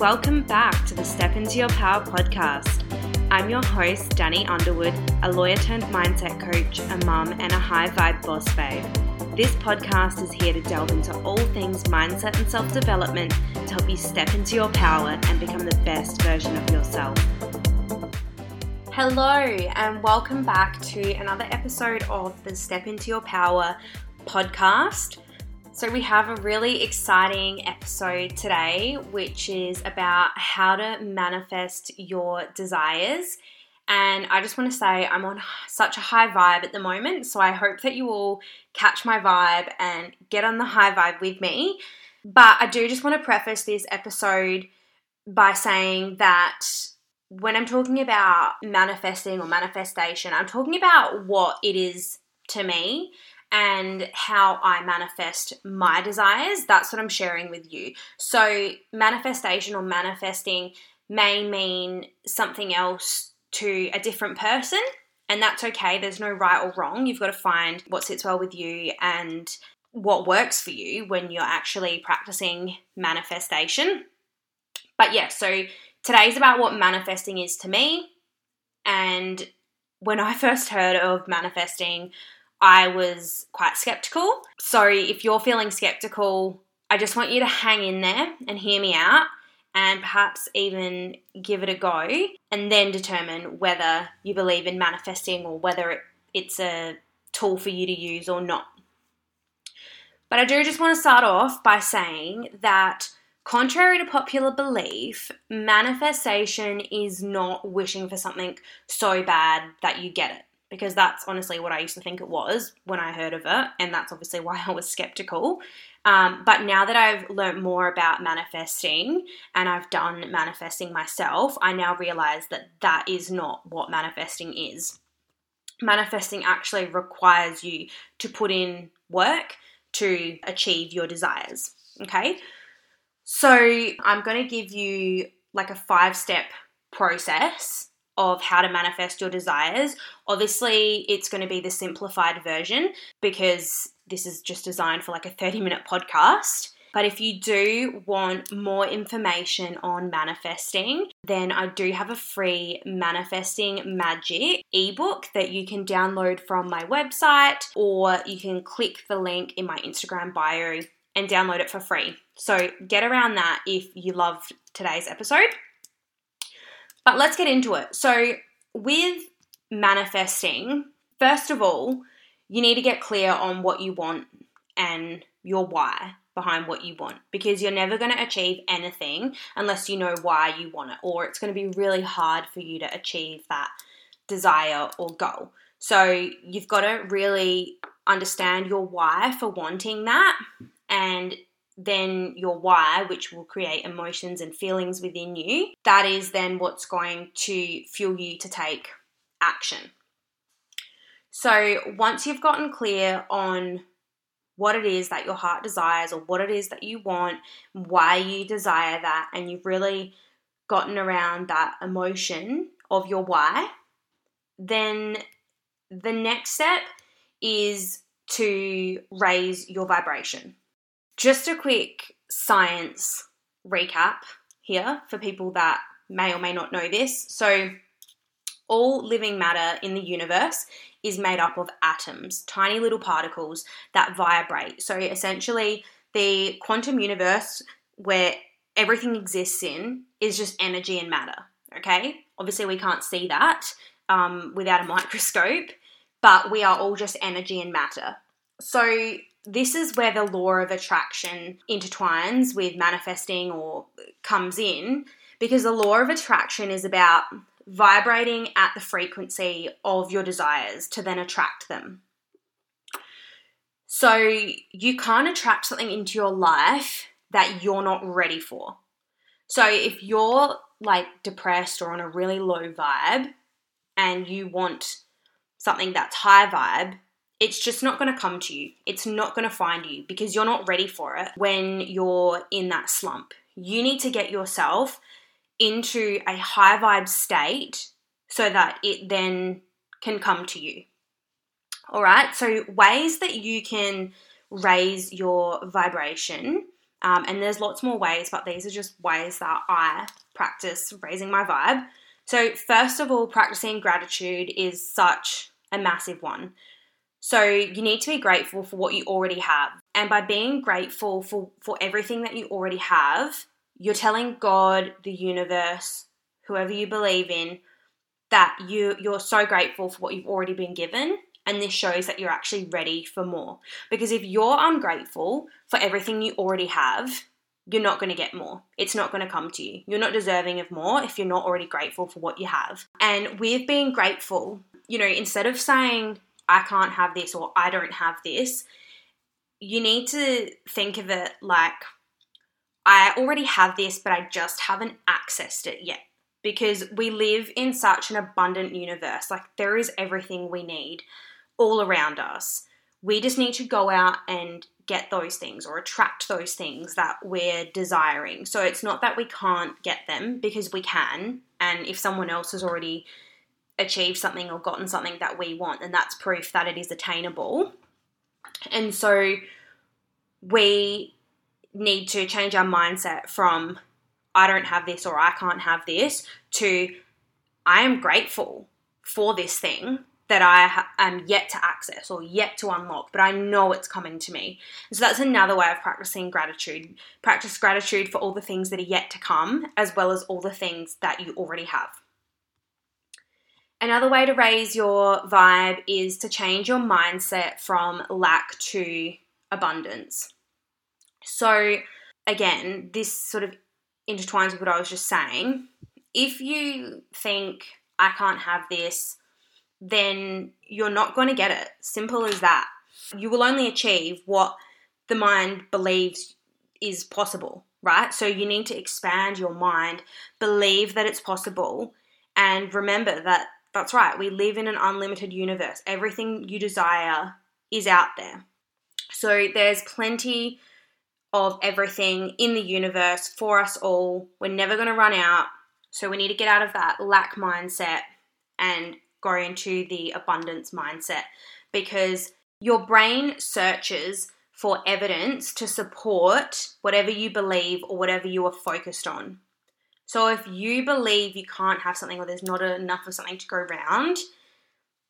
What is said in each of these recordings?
Welcome back to the Step Into Your Power podcast. I'm your host, Dani Underwood, a lawyer turned mindset coach, a mum, and a high vibe boss babe. This podcast is here to delve into all things mindset and self development to help you step into your power and become the best version of yourself. Hello, and welcome back to another episode of the Step Into Your Power podcast. So, we have a really exciting episode today, which is about how to manifest your desires. And I just want to say, I'm on such a high vibe at the moment. So, I hope that you all catch my vibe and get on the high vibe with me. But I do just want to preface this episode by saying that when I'm talking about manifesting or manifestation, I'm talking about what it is to me and how I manifest my desires. That's what I'm sharing with you. So, manifestation or manifesting may mean something else to a different person, and that's okay. There's no right or wrong. You've got to find what sits well with you and what works for you when you're actually practicing manifestation. But yeah, so today's about what manifesting is to me. And when I first heard of manifesting, I was quite skeptical. So if you're feeling skeptical, I just want you to hang in there and hear me out and perhaps even give it a go and then determine whether you believe in manifesting or whether it, it's a tool for you to use or not. But I do just want to start off by saying that, contrary to popular belief, manifestation is not wishing for something so bad that you get it because that's honestly what I used to think it was when I heard of it, and that's obviously why I was skeptical. Um, but now that I've learned more about manifesting and I've done manifesting myself, I now realize that that is not what manifesting is. Manifesting actually requires you to put in work to achieve your desires. Okay, so I'm going to give you like a five step process of how to manifest your desires. Obviously, it's going to be the simplified version because this is just designed for like a 30 minute podcast. But if you do want more information on manifesting, then I do have a free Manifesting Magic ebook that you can download from my website, or you can click the link in my Instagram bio and download it for free. So get around that if you loved today's episode. But let's get into it. So, with manifesting, first of all, you need to get clear on what you want and your why behind what you want because you're never going to achieve anything unless you know why you want it, or it's going to be really hard for you to achieve that desire or goal. So, you've got to really understand your why for wanting that and then your why, which will create emotions and feelings within you, that is then what's going to fuel you to take action. So, once you've gotten clear on what it is that your heart desires or what it is that you want, why you desire that, and you've really gotten around that emotion of your why, then the next step is to raise your vibration. Just a quick science recap here for people that may or may not know this. So, all living matter in the universe is made up of atoms, tiny little particles that vibrate. So, essentially, the quantum universe where everything exists in is just energy and matter. Okay, obviously, we can't see that um, without a microscope, but we are all just energy and matter. So, this is where the law of attraction intertwines with manifesting or comes in because the law of attraction is about vibrating at the frequency of your desires to then attract them. So you can't attract something into your life that you're not ready for. So if you're like depressed or on a really low vibe and you want something that's high vibe, it's just not going to come to you. It's not going to find you because you're not ready for it when you're in that slump. You need to get yourself into a high vibe state so that it then can come to you. All right, so ways that you can raise your vibration Um, and there's lots more ways, but these are just ways that I practice raising my vibe. So, first of all, practicing gratitude is such a massive one. So, you need to be grateful for what you already have. And by being grateful for, for everything that you already have, you're telling God, the universe, whoever you believe in, that you, you're so grateful for what you've already been given. And this shows that you're actually ready for more. Because if you're ungrateful for everything you already have, you're not going to get more. It's not going to come to you. You're not deserving of more if you're not already grateful for what you have. And with being grateful, you know, instead of saying, I can't have this or I don't have this, you need to think of it like, I already have this, but I just haven't accessed it yet. Because we live in such an abundant universe. Like, there is everything we need all around us. We just need to go out and get those things or attract those things that we're desiring. So it's not that we can't get them because we can. And if someone else has already achieved something or gotten something that we want, and that's proof that it is attainable. And so we need to change our mindset from I don't have this or I can't have this to I am grateful for this thing that I am yet to access or yet to unlock, but I know it's coming to me. And so that's another way of practicing gratitude. Practice gratitude for all the things that are yet to come, as well as all the things that you already have. Another way to raise your vibe is to change your mindset from lack to abundance. So, again, this sort of intertwines with what I was just saying. If you think, I can't have this, then you're not going to get it. Simple as that. You will only achieve what the mind believes is possible, right? So you need to expand your mind, believe that it's possible, and remember that that's right. We live in an unlimited universe. Everything you desire is out there. So there's plenty of everything in the universe for us all. We're never going to run out. So we need to get out of that lack mindset and go into the abundance mindset because your brain searches for evidence to support whatever you believe or whatever you are focused on. So if you believe you can't have something or there's not enough of something to go around,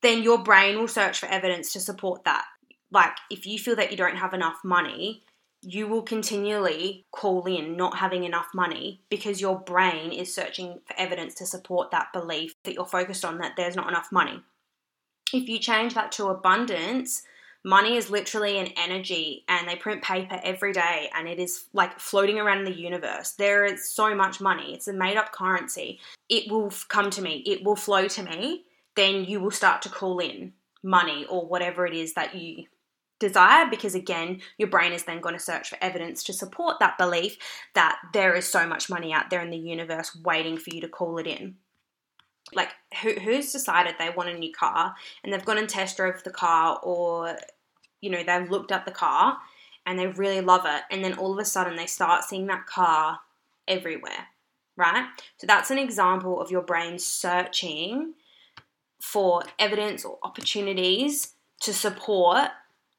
then your brain will search for evidence to support that. Like if you feel that you don't have enough money, you will continually call in not having enough money because your brain is searching for evidence to support that belief that you're focused on that there's not enough money. If you change that to abundance, money is literally an energy and they print paper every day and it is like floating around in the universe. There is so much money. It's a made up currency. It will come to me, it will flow to me. Then you will start to call in money or whatever it is that you desire because again your brain is then going to search for evidence to support that belief that there is so much money out there in the universe waiting for you to call it in like who, who's decided they want a new car and they've gone and test drove the car or you know they've looked at the car and they really love it and then all of a sudden they start seeing that car everywhere right so that's an example of your brain searching for evidence or opportunities to support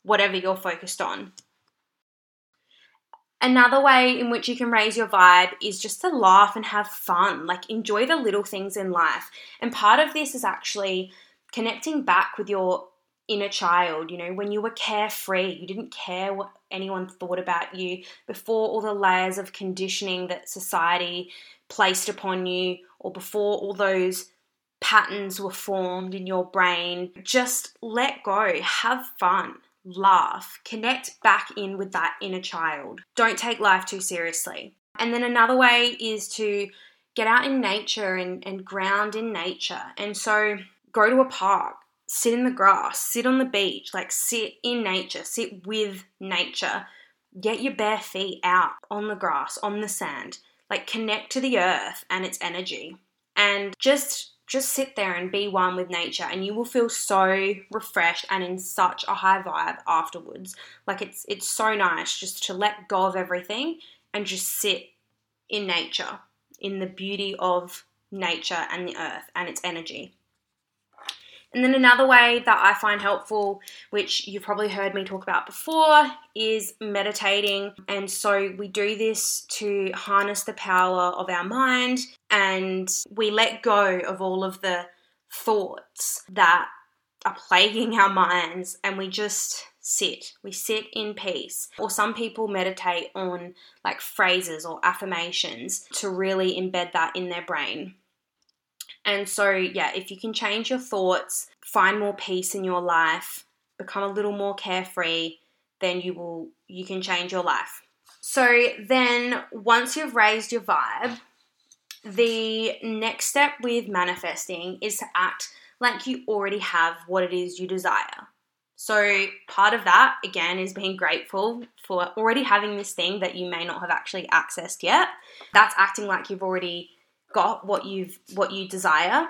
whatever you're focused on. Another way in which you can raise your vibe is just to laugh and have fun, like enjoy the little things in life. And part of this is actually connecting back with your inner child. You know, when you were carefree, you didn't care what anyone thought about you before all the layers of conditioning that society placed upon you, or before all those patterns were formed in your brain. Just let go, have fun laugh, connect back in with that inner child. Don't take life too seriously. And then another way is to get out in nature and, and ground in nature. And so go to a park, sit in the grass, sit on the beach, like sit in nature, sit with nature. Get your bare feet out on the grass, on the sand, like connect to the earth and its energy. And just just sit there and be one with nature and you will feel so refreshed and in such a high vibe afterwards. Like it's it's so nice just to let go of everything and just sit in nature in the beauty of nature and the earth and its energy And then another way that I find helpful, which you've probably heard me talk about before, is meditating. And so we do this to harness the power of our mind and we let go of all of the thoughts that are plaguing our minds and we just sit. We sit in peace. Or some people meditate on like phrases or affirmations to really embed that in their brain. And so, yeah, if you can change your thoughts, find more peace in your life, become a little more carefree, then you will you can change your life. So then once you've raised your vibe, the next step with manifesting is to act like you already have what it is you desire. So, part of that, again, is being grateful for already having this thing that you may not have actually accessed yet. That's acting like you've already got what you've what you desire.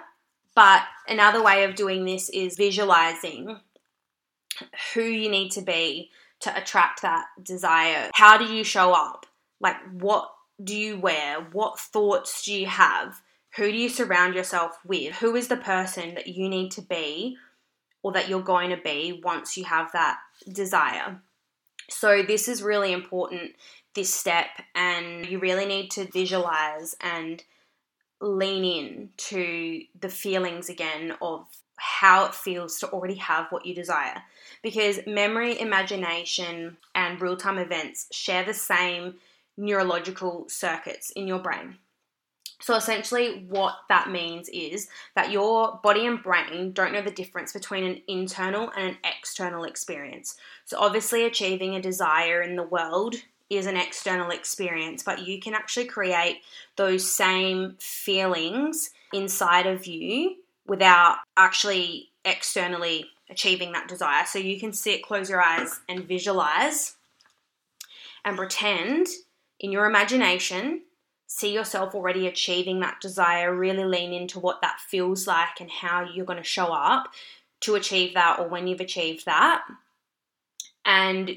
But another way of doing this is visualizing who you need to be to attract that desire. How do you show up? Like what do you wear? What thoughts do you have? Who do you surround yourself with? Who is the person that you need to be or that you're going to be once you have that desire? So, this is really important, this step, and you really need to visualize and lean in to the feelings again of how it feels to already have what you desire. Because memory, imagination, and real time events share the same neurological circuits in your brain. So, essentially, what that means is that your body and brain don't know the difference between an internal and an external experience. So, obviously, achieving a desire in the world is an external experience, but you can actually create those same feelings inside of you without actually externally achieving that desire. So, you can sit, close your eyes, and visualize and pretend in your imagination see yourself already achieving that desire, really lean into what that feels like and how you're going to show up to achieve that or when you've achieved that. And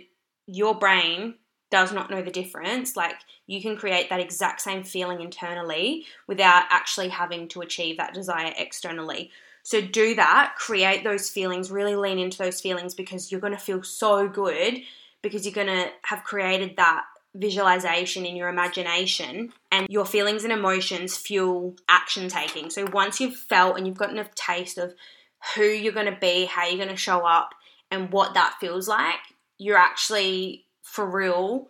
your brain does not know the difference. Like you can create that exact same feeling internally without actually having to achieve that desire externally. So do that, create those feelings, really lean into those feelings because you're going to feel so good because you're going to have created that visualization in your imagination and your feelings and emotions fuel action taking. So once you've felt and you've got enough taste of who you're going to be, how you're going to show up, and what that feels like, you're actually for real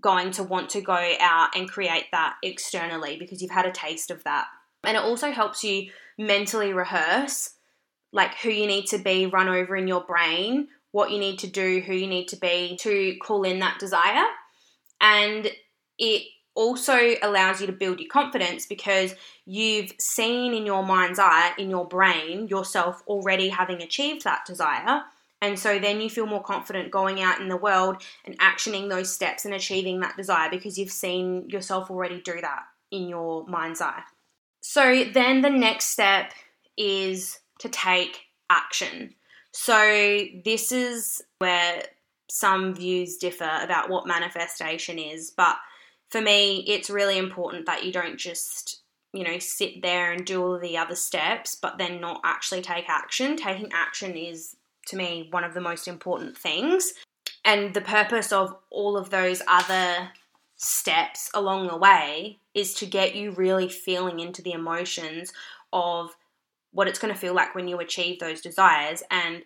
going to want to go out and create that externally because you've had a taste of that. And it also helps you mentally rehearse like who you need to be, run over in your brain, what you need to do, who you need to be to call in that desire and it also allows you to build your confidence because you've seen in your mind's eye, in your brain, yourself already having achieved that desire. And so then you feel more confident going out in the world and actioning those steps and achieving that desire because you've seen yourself already do that in your mind's eye. So then the next step is to take action. So this is where some views differ about what manifestation is, but for me, it's really important that you don't just, you know, sit there and do all the other steps, but then not actually take action. Taking action is, to me, one of the most important things. And the purpose of all of those other steps along the way is to get you really feeling into the emotions of what it's going to feel like when you achieve those desires and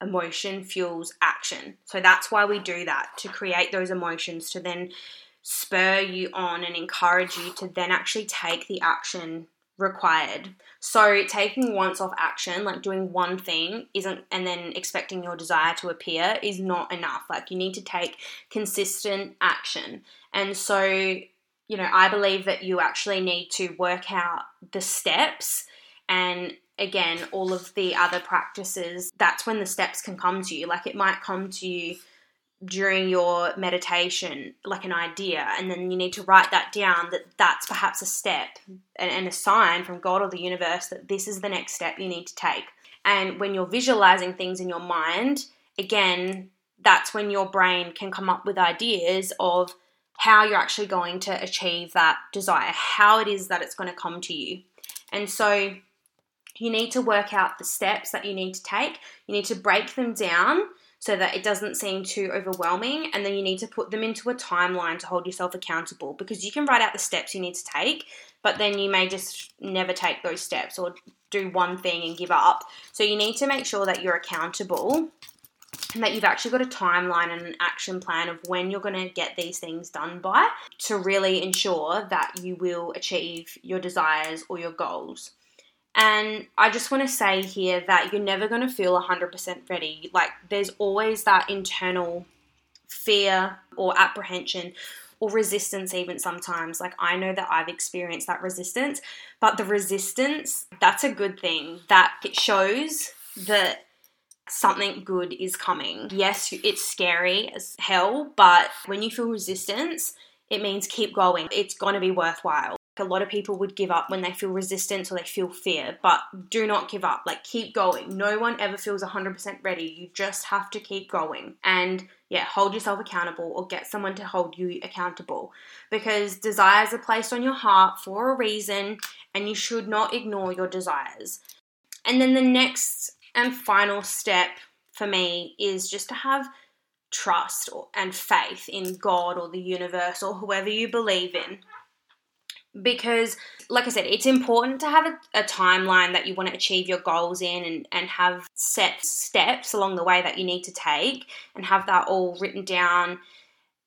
emotion fuels action. So that's why we do that to create those emotions to then spur you on and encourage you to then actually take the action required. So taking once off action, like doing one thing isn't and then expecting your desire to appear is not enough. Like you need to take consistent action. And so, you know, I believe that you actually need to work out the steps and again, all of the other practices, that's when the steps can come to you. Like it might come to you during your meditation, like an idea, and then you need to write that down that that's perhaps a step and, and a sign from God or the universe that this is the next step you need to take. And when you're visualizing things in your mind, again, that's when your brain can come up with ideas of how you're actually going to achieve that desire, how it is that it's going to come to you. And so you need to work out the steps that you need to take. You need to break them down so that it doesn't seem too overwhelming. And then you need to put them into a timeline to hold yourself accountable because you can write out the steps you need to take, but then you may just never take those steps or do one thing and give up. So you need to make sure that you're accountable and that you've actually got a timeline and an action plan of when you're going to get these things done by to really ensure that you will achieve your desires or your goals. And I just want to say here that you're never going to feel 100% ready. Like, there's always that internal fear or apprehension or resistance, even sometimes. Like, I know that I've experienced that resistance, but the resistance, that's a good thing. That it shows that something good is coming. Yes, it's scary as hell, but when you feel resistance, it means keep going. It's going to be worthwhile. A lot of people would give up when they feel resistance or they feel fear, but do not give up. Like, keep going. No one ever feels 100% ready. You just have to keep going. And yeah, hold yourself accountable or get someone to hold you accountable because desires are placed on your heart for a reason and you should not ignore your desires. And then the next and final step for me is just to have trust and faith in God or the universe or whoever you believe in. Because, like I said, it's important to have a, a, timeline that you want to achieve your goals in and, and have set steps along the way that you need to take and have that all written down.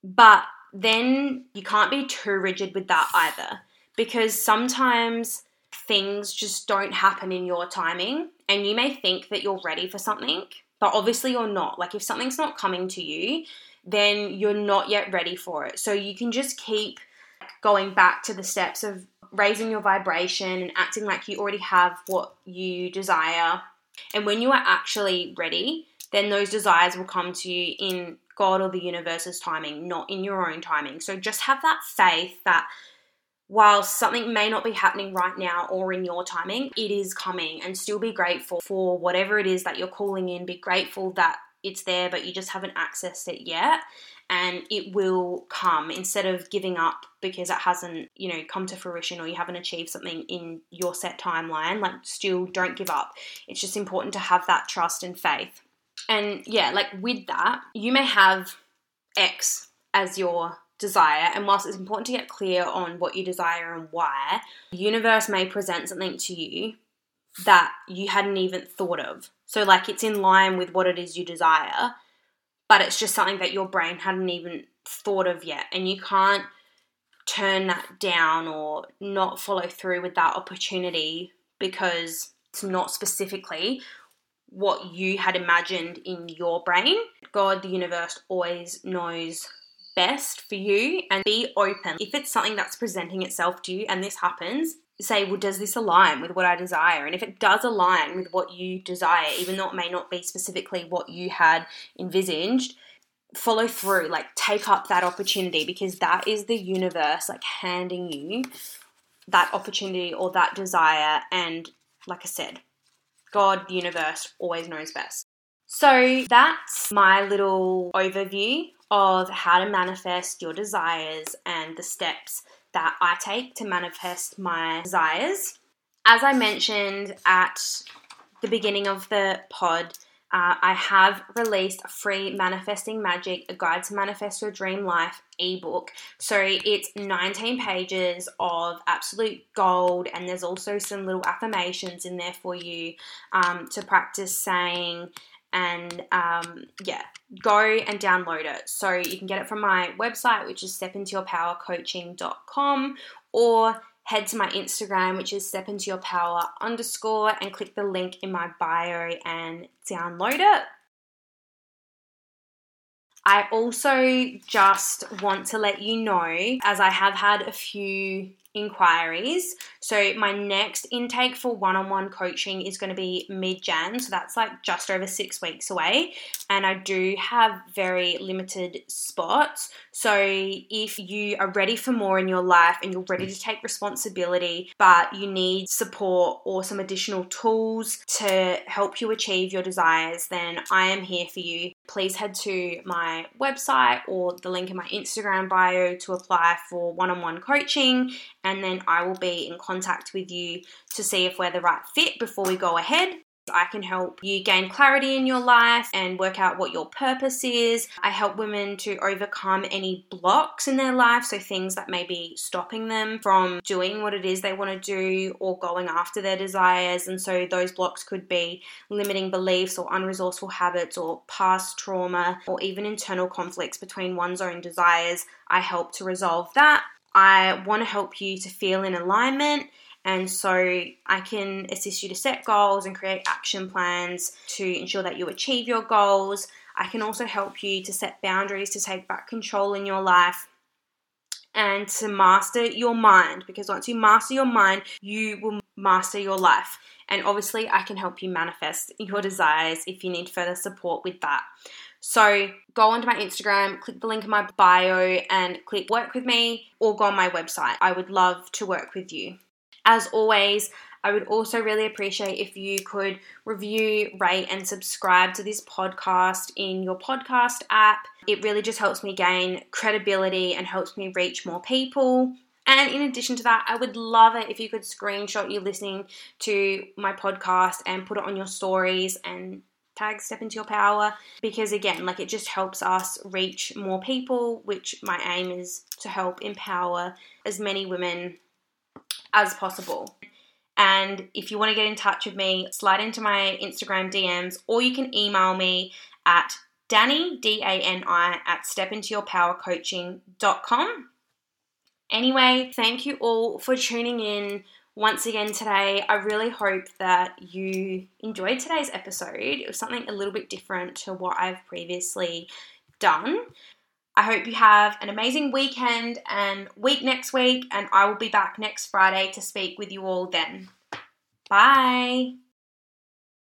But then you can't be too rigid with that either. Because sometimes things just don't happen in your timing and you may think that you're ready for something, but obviously you're not. Like if something's not coming to you, then you're not yet ready for it. So you can just keep going back to the steps of raising your vibration and acting like you already have what you desire. And when you are actually ready, then those desires will come to you in God or the universe's timing, not in your own timing. So just have that faith that while something may not be happening right now or in your timing, it is coming and still be grateful for whatever it is that you're calling in. Be grateful that it's there, but you just haven't accessed it yet. And it will come instead of giving up because it hasn't, you know, come to fruition or you haven't achieved something in your set timeline. Like, still don't give up. It's just important to have that trust and faith. And yeah, like with that, you may have X as your desire, and whilst it's important to get clear on what you desire and why, the universe may present something to you that you hadn't even thought of. So, like, it's in line with what it is you desire, but it's just something that your brain hadn't even thought of yet, and you can't turn that down or not follow through with that opportunity because it's not specifically what you had imagined in your brain. God, the universe, always knows best for you and be open. If it's something that's presenting itself to you and this happens, say, well, does this align with what I desire? And if it does align with what you desire, even though it may not be specifically what you had envisaged, follow through, like take up that opportunity because that is the universe like handing you that opportunity or that desire. And like I said, God, the universe always knows best. So that's my little overview of how to manifest your desires and the steps that I take to manifest my desires. As I mentioned at the beginning of the pod, uh, I have released a free Manifesting Magic, a guide to manifest your dream life ebook. So it's 19 pages of absolute gold, and there's also some little affirmations in there for you um, to practice saying and um, yeah, go and download it. So you can get it from my website, which is stepintoyourpowercoaching.com, or head to my Instagram, which is stepintoyourpower underscore, and click the link in my bio and download it. I also just want to let you know, as I have had a few inquiries. So my next intake for one-on-one coaching is going to be mid-Jan, so that's like just over 6 weeks away, and I do have very limited spots. So if you are ready for more in your life and you're ready to take responsibility, but you need support or some additional tools to help you achieve your desires, then I am here for you. Please head to my website or the link in my Instagram bio to apply for one-on-one coaching and then I will be in contact with you to see if we're the right fit before we go ahead. I can help you gain clarity in your life and work out what your purpose is. I help women to overcome any blocks in their life, so things that may be stopping them from doing what it is they want to do or going after their desires. And so those blocks could be limiting beliefs or unresourceful habits or past trauma or even internal conflicts between one's own desires. I help to resolve that. I want to help you to feel in alignment and so I can assist you to set goals and create action plans to ensure that you achieve your goals. I can also help you to set boundaries to take back control in your life and to master your mind because once you master your mind, you will master your life. And obviously, I can help you manifest your desires if you need further support with that. So go onto my Instagram, click the link in my bio, and click work with me, or go on my website. I would love to work with you. As always, I would also really appreciate if you could review, rate, and subscribe to this podcast in your podcast app. It really just helps me gain credibility and helps me reach more people. And in addition to that, I would love it if you could screenshot you listening to my podcast and put it on your stories and tag Step Into Your Power because, again, like it just helps us reach more people, which my aim is to help empower as many women as possible. And if you want to get in touch with me, slide into my Instagram DMs or you can email me at dani D A N I, at stepintoyourpowercoaching.com. Anyway, thank you all for tuning in once again today. I really hope that you enjoyed today's episode. It was something a little bit different to what I've previously done. I hope you have an amazing weekend and week next week, and I will be back next Friday to speak with you all then. Bye.